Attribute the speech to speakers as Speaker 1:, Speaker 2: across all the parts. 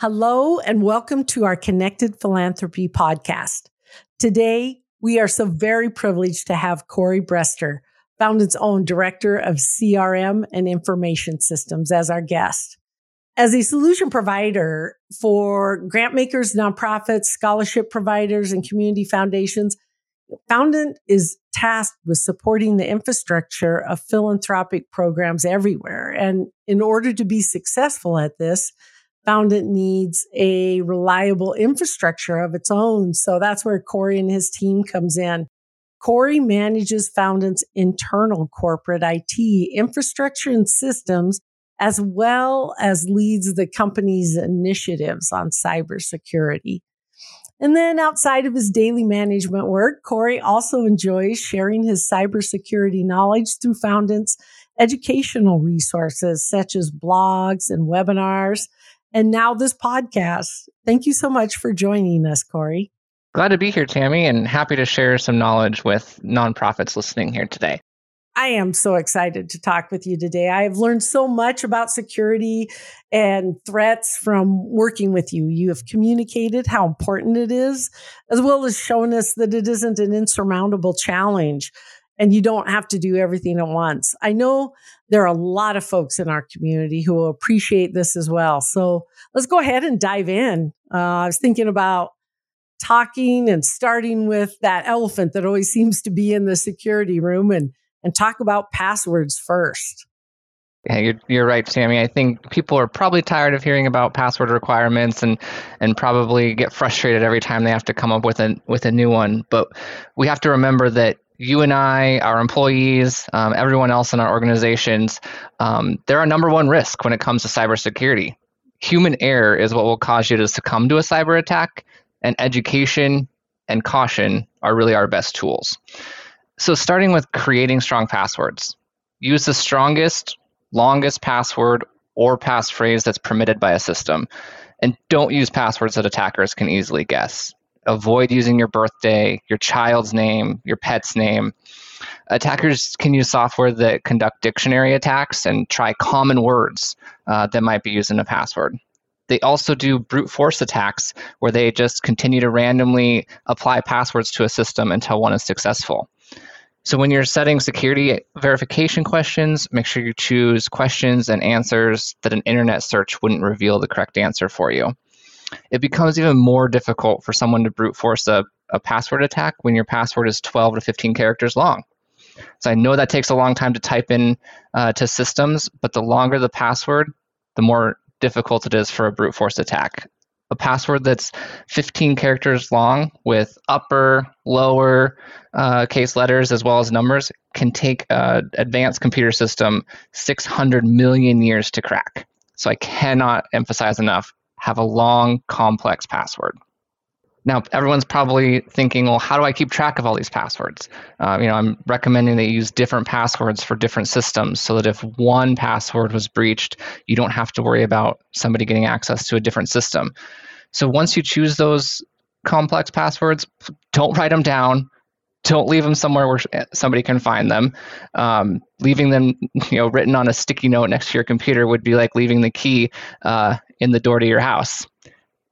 Speaker 1: Hello, and welcome to our Connected Philanthropy podcast. Today, we are so very privileged to have Corey Brester, Foundant's own Director of CRM and Information Systems, as our guest. As a solution provider for grant makers, nonprofits, scholarship providers, and community foundations, Foundant is tasked with supporting the infrastructure of philanthropic programs everywhere. And in order to be successful at this, Foundant needs a reliable infrastructure of its own. So that's where Corey and his team comes in. Corey manages Foundant's internal corporate IT infrastructure and systems, as well as leads the company's initiatives on cybersecurity. And then outside of his daily management work, Corey also enjoys sharing his cybersecurity knowledge through Foundant's educational resources such as blogs and webinars, and now this podcast. Thank you so much for joining us, Corey.
Speaker 2: Glad to be here, Tammy, and happy to share some knowledge with nonprofits listening here today.
Speaker 1: I am so excited to talk with you today. I have learned so much about security and threats from working with you. You have communicated how important it is, as well as shown us that it isn't an insurmountable challenge and you don't have to do everything at once. I know there are a lot of folks in our community who will appreciate this as well. So let's go ahead and dive in. Uh, I was thinking about talking and starting with that elephant that always seems to be in the security room and and talk about passwords first.
Speaker 2: Yeah, you're, you're right, Sammy. I think people are probably tired of hearing about password requirements and and probably get frustrated every time they have to come up with a with a new one. But we have to remember that you and I, our employees, um, everyone else in our organizations, um, they're our number one risk when it comes to cybersecurity. Human error is what will cause you to succumb to a cyber attack, and education and caution are really our best tools. So, starting with creating strong passwords, use the strongest, longest password or passphrase that's permitted by a system. And don't use passwords that attackers can easily guess. Avoid using your birthday, your child's name, your pet's name. Attackers can use software that conduct dictionary attacks and try common words uh, that might be used in a password. They also do brute force attacks where they just continue to randomly apply passwords to a system until one is successful. So when you're setting security verification questions, make sure you choose questions and answers that an internet search wouldn't reveal the correct answer for you. It becomes even more difficult for someone to brute force a, a password attack when your password is 12 to 15 characters long. So I know that takes a long time to type in uh, to systems, but the longer the password, the more difficult it is for a brute force attack a password that's 15 characters long with upper, lower uh, case letters as well as numbers can take an advanced computer system 600 million years to crack. So I cannot emphasize enough have a long, complex password. Now, everyone's probably thinking, well, how do I keep track of all these passwords? Uh, you know, I'm recommending they use different passwords for different systems so that if one password was breached, you don't have to worry about somebody getting access to a different system. So once you choose those complex passwords, don't write them down. Don't leave them somewhere where somebody can find them. Um, leaving them, you know, written on a sticky note next to your computer would be like leaving the key uh, in the door to your house.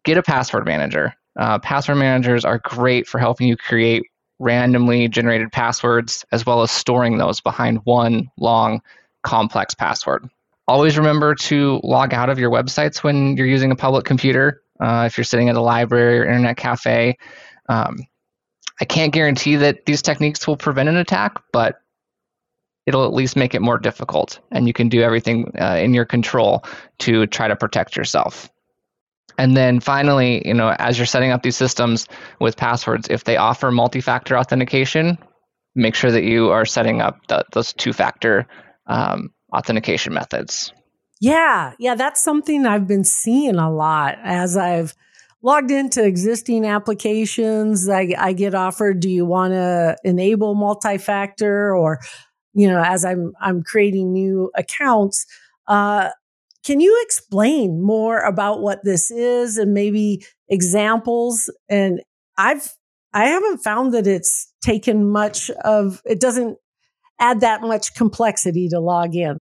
Speaker 2: Get a password manager. Uh, password managers are great for helping you create randomly generated passwords as well as storing those behind one long, complex password. Always remember to log out of your websites when you're using a public computer uh, if you're sitting at a library or internet cafe. Um, I can't guarantee that these techniques will prevent an attack, but it'll at least make it more difficult, and you can do everything uh, in your control to try to protect yourself. And then finally, you know, as you're setting up these systems with passwords, if they offer multi-factor authentication, make sure that you are setting up the, those two-factor um, authentication methods.
Speaker 1: Yeah, yeah, that's something I've been seeing a lot as I've logged into existing applications. I, I get offered, do you want to enable multi-factor or, you know, as I'm I'm creating new accounts, uh, can you explain more about what this is and maybe examples? And I've I haven't found that it's taken much of it doesn't add that much complexity to log in.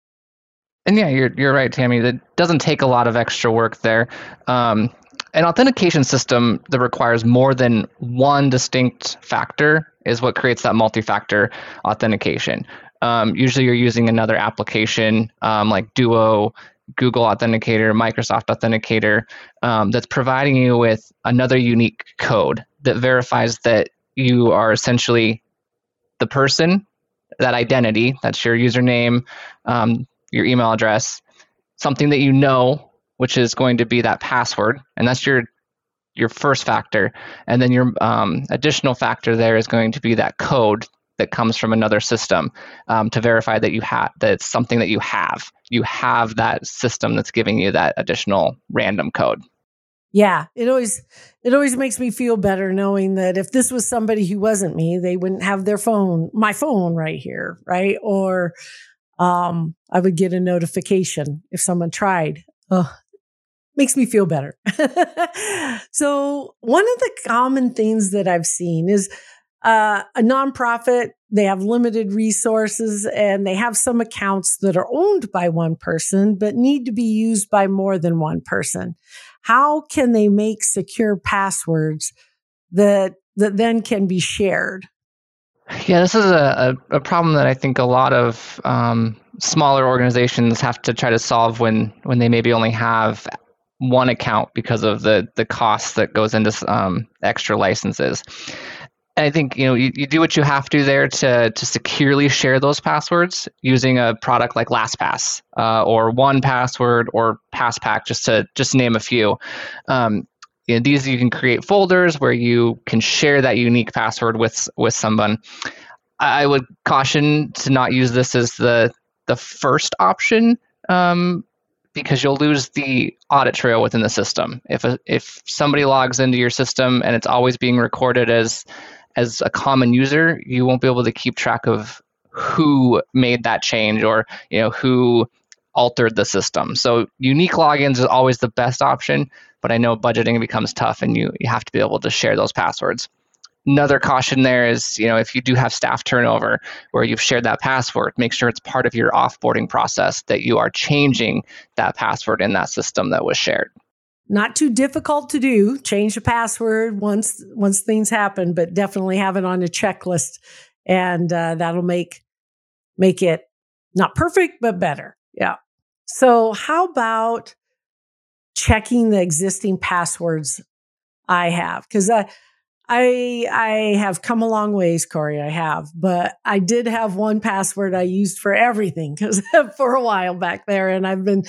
Speaker 2: And yeah, you're you're right, Tammy. That doesn't take a lot of extra work there. Um, an authentication system that requires more than one distinct factor is what creates that multi-factor authentication. Um, usually, you're using another application um, like Duo, Google Authenticator, Microsoft Authenticator, um, that's providing you with another unique code that verifies that you are essentially the person, that identity, that's your username, um, your email address, something that you know, which is going to be that password, and that's your your first factor, and then your um, additional factor there is going to be that code that comes from another system um, to verify that you have that it's something that you have. You have that system that's giving you that additional random code.
Speaker 1: Yeah, it always it always makes me feel better knowing that if this was somebody who wasn't me, they wouldn't have their phone, my phone right here, right? Or um, I would get a notification if someone tried. Oh, makes me feel better. so one of the common things that I've seen is uh, a nonprofit, they have limited resources and they have some accounts that are owned by one person, but need to be used by more than one person. How can they make secure passwords that, that then can be shared?
Speaker 2: Yeah, this is a, a, a problem that I think a lot of um, smaller organizations have to try to solve when, when they maybe only have one account because of the, the cost that goes into um, extra licenses. I think you know you, you do what you have to there to to securely share those passwords using a product like LastPass uh, or 1Password or PassPack, just to just name a few. Um, you know, these you can create folders where you can share that unique password with with someone. I would caution to not use this as the the first option um, because you'll lose the audit trail within the system. If a, if somebody logs into your system and it's always being recorded as as a common user, you won't be able to keep track of who made that change or you know who altered the system. So unique logins is always the best option, but I know budgeting becomes tough and you, you have to be able to share those passwords. Another caution there is, you know, if you do have staff turnover where you've shared that password, make sure it's part of your offboarding process that you are changing that password in that system that was shared
Speaker 1: not too difficult to do. Change the password once once things happen but definitely have it on a checklist. And uh, that'll make make it not perfect but better. Yeah. So how about checking the existing passwords i have? Because i I I have come a long ways, Corey. I have, but I did have one password I used for everything because for a while back there, and I've been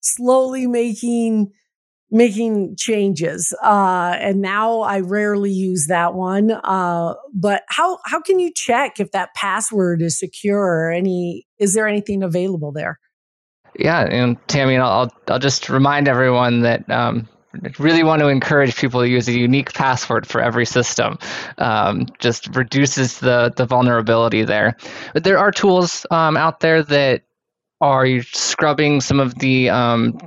Speaker 1: slowly making making changes. Uh, and now I rarely use that one. Uh, but how, how can you check if that password is secure or any, is there anything available there?
Speaker 2: Yeah. And Tammy, I'll, I'll just remind everyone that, um, really want to encourage people to use a unique password for every system. Um, just reduces the the vulnerability there. But there are tools um, out there that are scrubbing some of the um,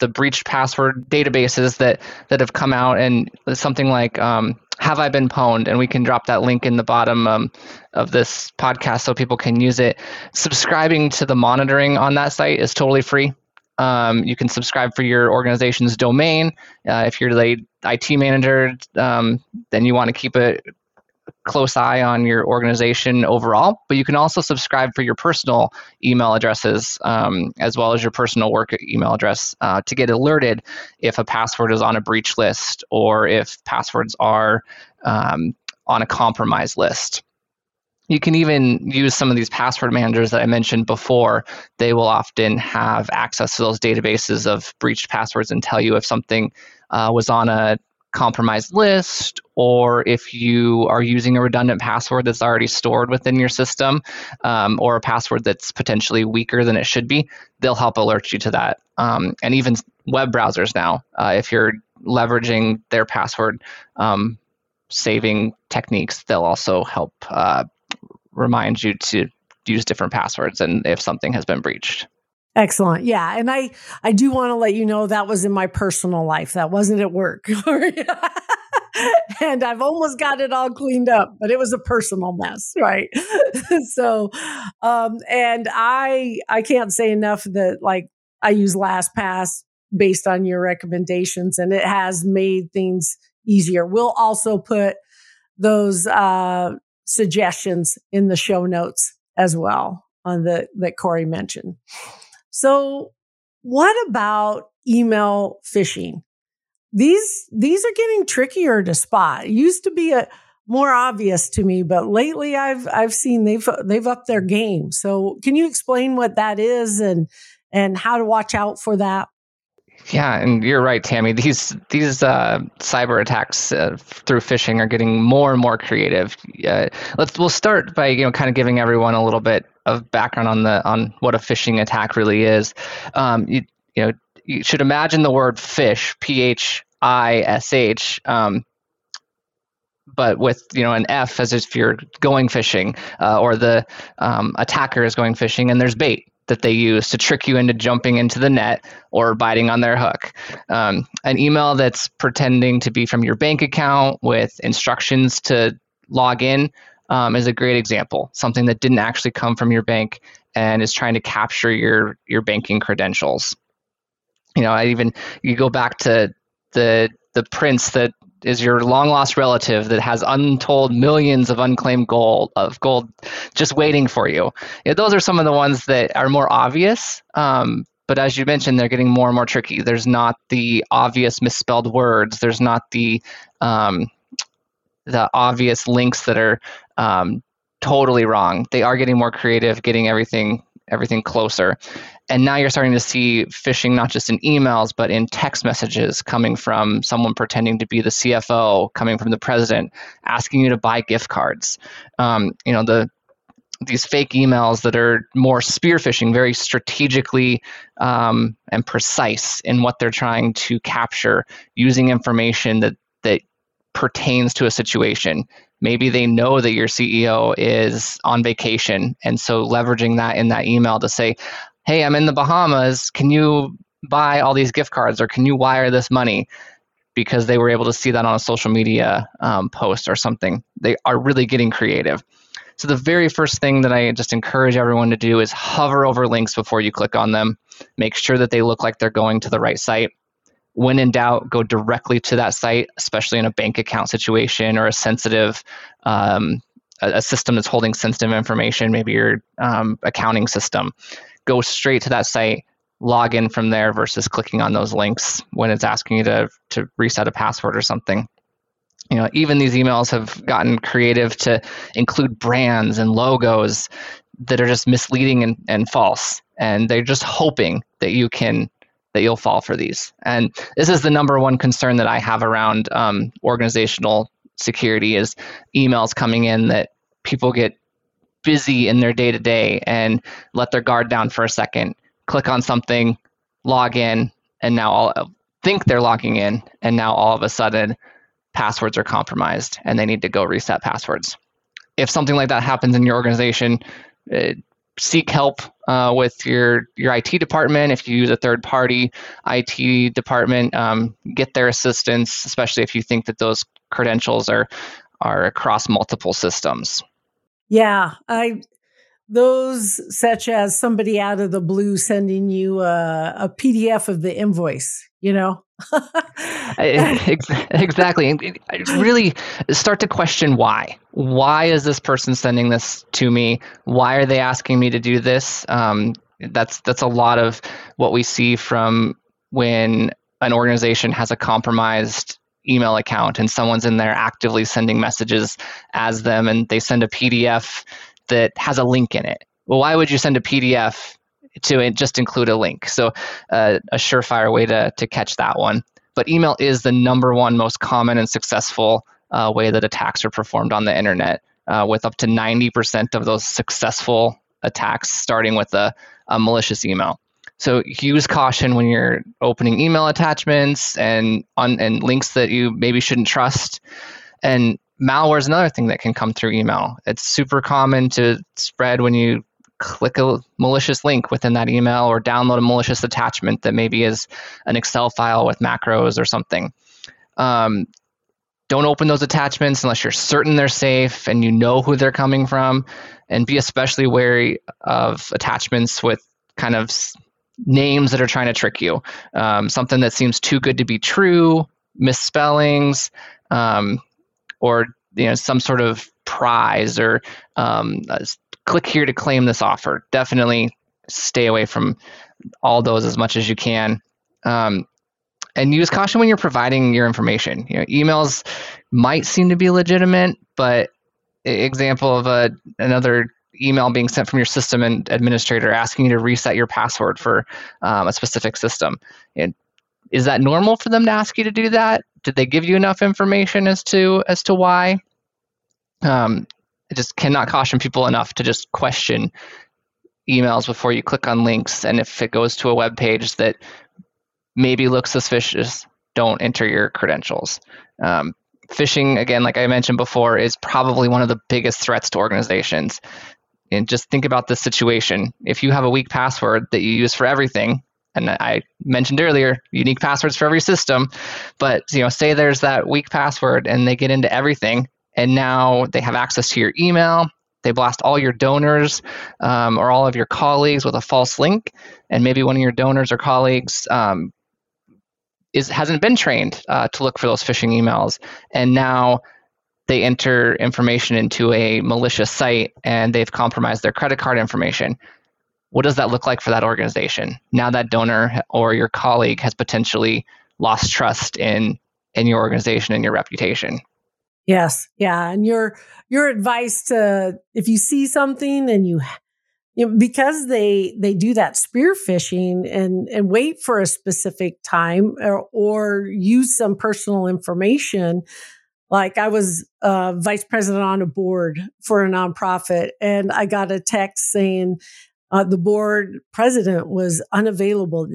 Speaker 2: the breached password databases that that have come out, and something like um, "Have I Been Pwned?" and we can drop that link in the bottom um, of this podcast so people can use it. Subscribing to the monitoring on that site is totally free. Um, you can subscribe for your organization's domain. Uh, if you're the IT manager, um, then you want to keep it close eye on your organization overall, but you can also subscribe for your personal email addresses um, as well as your personal work email address uh, to get alerted if a password is on a breach list or if passwords are um, on a compromised list. You can even use some of these password managers that I mentioned before. They will often have access to those databases of breached passwords and tell you if something uh, was on a compromised list or if you are using a redundant password that's already stored within your system um, or a password that's potentially weaker than it should be, they'll help alert you to that. Um, and even web browsers now, uh, if you're leveraging their password um, saving techniques, they'll also help uh, remind you to use different passwords and if something has been breached.
Speaker 1: Excellent. Yeah. And I, I do want to let you know that was in my personal life. That wasn't at work. and I've almost got it all cleaned up, but it was a personal mess, right? so, um, and I I can't say enough that like I use LastPass based on your recommendations, and it has made things easier. We'll also put those uh, suggestions in the show notes as well on the that Corey mentioned. So, what about email phishing? These these are getting trickier to spot. It used to be a more obvious to me, but lately I've I've seen they've they've upped their game. So, can you explain what that is and and how to watch out for that?
Speaker 2: Yeah, and you're right, Tammy. These these uh, cyber attacks uh, through phishing are getting more and more creative. Uh, let's we'll start by you know kind of giving everyone a little bit of background on the on what a phishing attack really is. Um, you, you know you should imagine the word fish, P H I S H. Um, but with you know an F as if you're going fishing, uh, or the um, attacker is going fishing, and there's bait that they use to trick you into jumping into the net or biting on their hook. Um, an email that's pretending to be from your bank account with instructions to log in um, is a great example. Something that didn't actually come from your bank and is trying to capture your your banking credentials. You know, I even you go back to the the prince that is your long lost relative that has untold millions of unclaimed gold of gold just waiting for you. Those are some of the ones that are more obvious. Um, but as you mentioned, they're getting more and more tricky. There's not the obvious misspelled words. There's not the um, the obvious links that are um, totally wrong. They are getting more creative, getting everything everything closer. And now you're starting to see phishing not just in emails, but in text messages coming from someone pretending to be the CFO, coming from the president, asking you to buy gift cards. Um, you know, the these fake emails that are more spear phishing, very strategically um, and precise in what they're trying to capture, using information that that pertains to a situation. Maybe they know that your CEO is on vacation, and so leveraging that in that email to say, hey, I'm in the Bahamas. Can you buy all these gift cards or can you wire this money? Because they were able to see that on a social media um, post or something. They are really getting creative. So, the very first thing that I just encourage everyone to do is hover over links before you click on them. Make sure that they look like they're going to the right site. When in doubt, go directly to that site, especially in a bank account situation or a sensitive um, a, a, system that's holding sensitive information, maybe your um, accounting system go straight to that site, log in from there versus clicking on those links when it's asking you to, to reset a password or something. You know, even these emails have gotten creative to include brands and logos that are just misleading and, and false. And they're just hoping that you can that you'll fall for these. And this is the number one concern that I have around um, organizational security is emails coming in that people get busy in their day to day and let their guard down for a second, click on something, log in, and now all think they're logging in, and now all of a sudden passwords are compromised and they need to go reset passwords. If something like that happens in your organization, uh, seek help uh, with your your IT department. If you use a third party IT department, um, get their assistance, especially if you think that those credentials are are across multiple systems.
Speaker 1: Yeah, I those such as somebody out of the blue sending you a, a PDF of the invoice, you know.
Speaker 2: exactly. Really start to question why. Why is this person sending this to me? Why are they asking me to do this? Um, that's that's a lot of what we see from when an organization has a compromised email account and someone's in there actively sending messages as them and they send a PDF that has a link in it. Well, why would you send a PDF to just include a link? So, uh, a surefire way to, to catch that one. But email is the number one most common and successful uh, way that attacks are performed on the internet, uh, with up to 90% of those successful attacks starting with a, a malicious email. So use caution when you're opening email attachments and on and links that you maybe shouldn't trust. And malware is another thing that can come through email. It's super common to spread when you click a malicious link within that email or download a malicious attachment that maybe is an Excel file with macros or something. Um, don't open those attachments unless you're certain they're safe and you know who they're coming from. And be especially wary of attachments with kind of names that are trying to trick you. Um, something that seems too good to be true, misspellings, um, or you know some sort of prize or um, click here to claim this offer. Definitely stay away from all those as much as you can. Um, and use caution when you're providing your information. You know, emails might seem to be legitimate, but example of a another email being sent from your system and administrator asking you to reset your password for um, a specific system. And is that normal for them to ask you to do that? Did they give you enough information as to as to why? Um, I just cannot caution people enough to just question emails before you click on links. And if it goes to a web page that maybe looks suspicious, don't enter your credentials. Um, phishing, again, like I mentioned before, is probably one of the biggest threats to organizations. And just think about this situation. If you have a weak password that you use for everything, and I mentioned earlier, unique passwords for every system, but you know, say there's that weak password and they get into everything, and now they have access to your email, they blast all your donors um, or all of your colleagues with a false link, and maybe one of your donors or colleagues um, is hasn't been trained uh, to look for those phishing emails, and now they enter information into a malicious site and they've compromised their credit card information. What does that look like for that organization? Now that donor or your colleague has potentially lost trust in in your organization and your reputation.
Speaker 1: Yes, yeah, and your your advice to if you see something and you you know, because they they do that spear phishing and and wait for a specific time or, or use some personal information like I was uh, vice president on a board for a nonprofit, and I got a text saying uh, the board president was unavailable,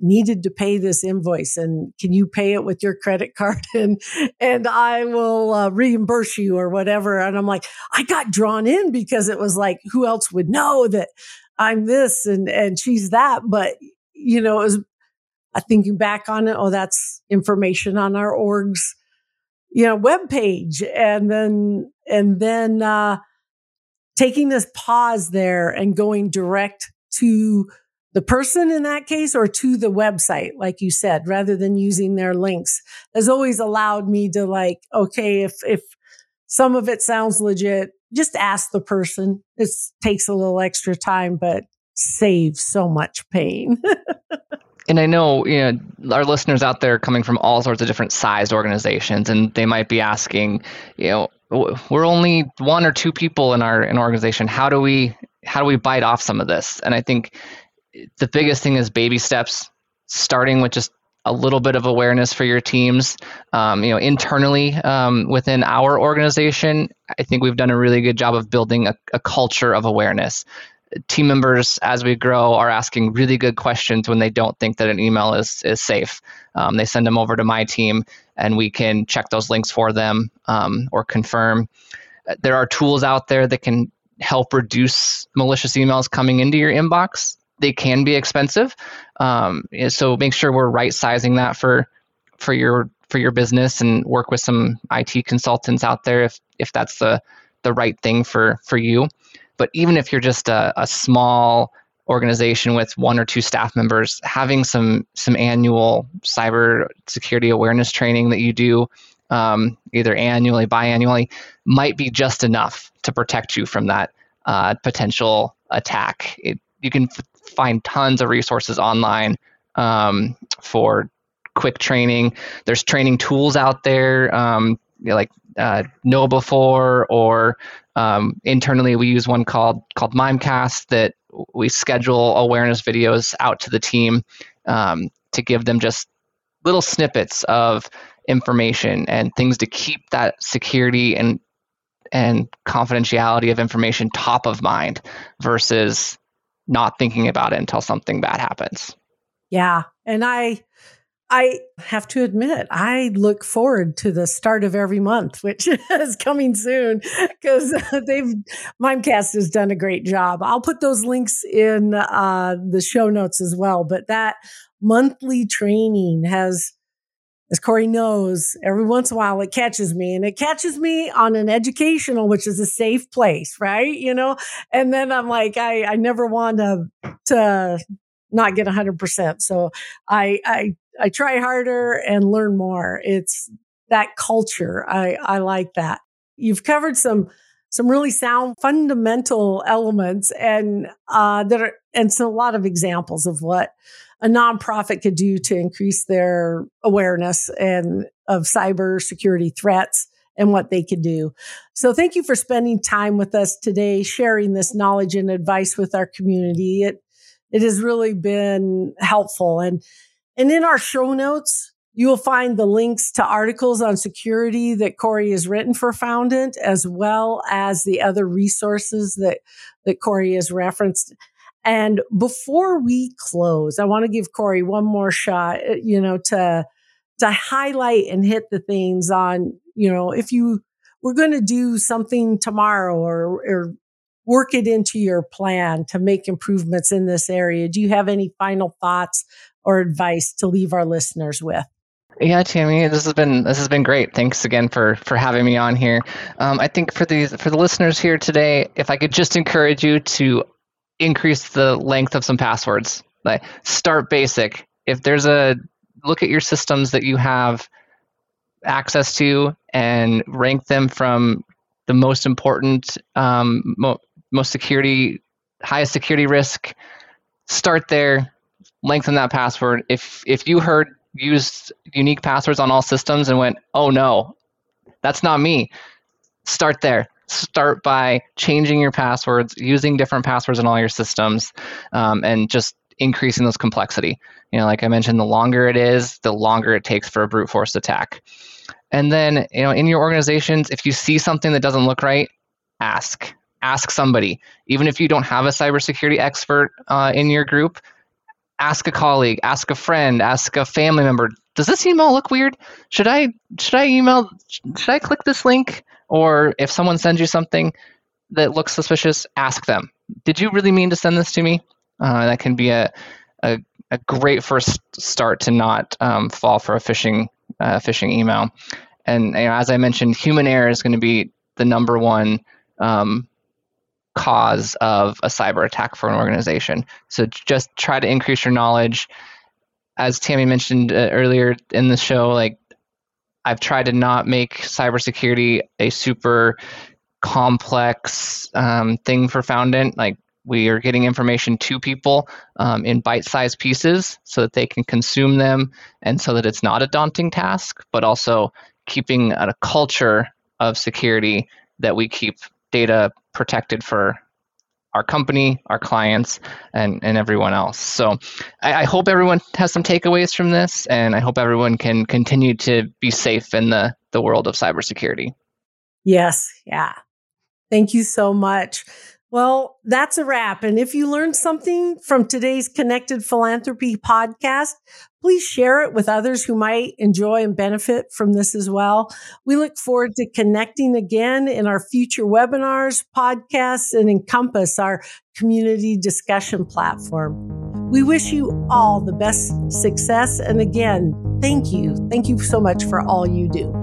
Speaker 1: needed to pay this invoice, and can you pay it with your credit card, and and I will uh, reimburse you or whatever. And I'm like, I got drawn in because it was like, who else would know that I'm this and and she's that? But you know, it was uh, thinking back on it. Oh, that's information on our org's you know web page, and then and then. uh taking this pause there and going direct to the person in that case or to the website, like you said, rather than using their links has always allowed me to like, okay, if, if some of it sounds legit, just ask the person. It takes a little extra time, but saves so much pain.
Speaker 2: and I know you know our listeners out there coming from all sorts of different sized organizations, and they might be asking, you know, we're only one or two people in our in organization. How do we how do we bite off some of this? And I think the biggest thing is baby steps, starting with just a little bit of awareness for your teams. Um, you know, internally um, within our organization, I think we've done a really good job of building a, a culture of awareness team members as we grow are asking really good questions when they don't think that an email is is safe. Um, they send them over to my team, and we can check those links for them um, or confirm. There are tools out there that can help reduce malicious emails coming into your inbox. They can be expensive, um, so make sure we're right sizing that for for your for your business and work with some IT consultants out there if if that's the the right thing for for you. But even if you're just a, a small organization with one or two staff members, having some some annual cyber security awareness training that you do um, either annually, biannually, might be just enough to protect you from that uh, potential attack. It, you can f- find tons of resources online um, for quick training. There's training tools out there, um, you know, like uh, KnowBe4 or um, internally, we use one called called Mimecast that we schedule awareness videos out to the team um, to give them just little snippets of information and things to keep that security and and confidentiality of information top of mind versus not thinking about it until something bad happens.
Speaker 1: Yeah, and I I have to admit, I look forward to the start of every month, which is coming soon because they've Mimecast has done a great job. I'll put those links in uh, the show notes as well. But that monthly training has as Corey knows, every once in a while it catches me and it catches me on an educational, which is a safe place, right? You know, and then I'm like, I, I never want to, to not get hundred percent. So I, I, I try harder and learn more. It's that culture. I, I like that. You've covered some, some really sound fundamental elements and, uh, that are, and so a lot of examples of what a nonprofit could do to increase their awareness and of cybersecurity threats and what they could do. So thank you for spending time with us today, sharing this knowledge and advice with our community. It it has really been helpful. And and in our show notes, you will find the links to articles on security that Corey has written for Foundant, as well as the other resources that, that Corey has referenced. And before we close, I want to give Corey one more shot, uh, you know, to, to highlight and hit the things on, you know, if you were going to do something tomorrow or, or work it into your plan to make improvements in this area. Do you have any final thoughts or advice to leave our listeners with?
Speaker 2: Yeah, Tammy, this has been this has been great. Thanks again for for having me on here. Um, I think for these for the listeners here today, if I could just encourage you to increase the length of some passwords. Like start basic. If there's a look at your systems that you have access to and rank them from the most important, um, mo- most security, highest security risk. Start there. Lengthen that password. If if you heard used unique passwords on all systems and went, oh no, that's not me. Start there start by changing your passwords, using different passwords in all your systems, um, and just increasing those complexity. You know, like I mentioned, the longer it is, the longer it takes for a brute force attack. And then, you know, in your organizations, if you see something that doesn't look right, ask. Ask somebody. Even if you don't have a cybersecurity expert uh, in your group, ask a colleague, ask a friend, ask a family member. Does this email look weird? Should I should I email? Should I click this link? Or if someone sends you something that looks suspicious, ask them, did you really mean to send this to me? Uh, that can be a, a, a, great first start to not um, fall for a phishing, uh, phishing email. And you know, as I mentioned, human error is going to be the number one um, cause of a cyber attack for an organization. So just try to increase your knowledge. As Tammy mentioned uh, earlier in the show, like I've tried to not make cybersecurity a super complex um, thing for Foundant. Like we are getting information to people um, in bite-sized pieces so that they can consume them, and so that it's not a daunting task, but also keeping a culture of security that we keep data protected for our company, our clients, and, and everyone else. So I, I, hope everyone has some takeaways from this, and I hope everyone can continue to be safe in the, the world of cybersecurity.
Speaker 1: Yes. Yeah. Thank you so much. Well, that's a wrap. And if you learned something from today's Connected Philanthropy podcast, please share it with others who might enjoy and benefit from this as well. We look forward to connecting again in our future webinars, podcasts, and Encompass, our community discussion platform. We wish you all the best success. And again, thank you. Thank you so much for all you do.